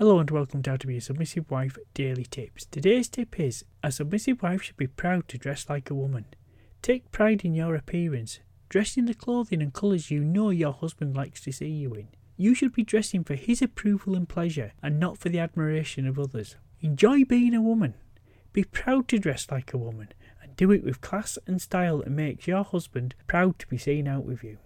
Hello and welcome down to Be a Submissive Wife Daily Tips. Today's tip is a submissive wife should be proud to dress like a woman. Take pride in your appearance. Dress in the clothing and colours you know your husband likes to see you in. You should be dressing for his approval and pleasure and not for the admiration of others. Enjoy being a woman. Be proud to dress like a woman and do it with class and style that makes your husband proud to be seen out with you.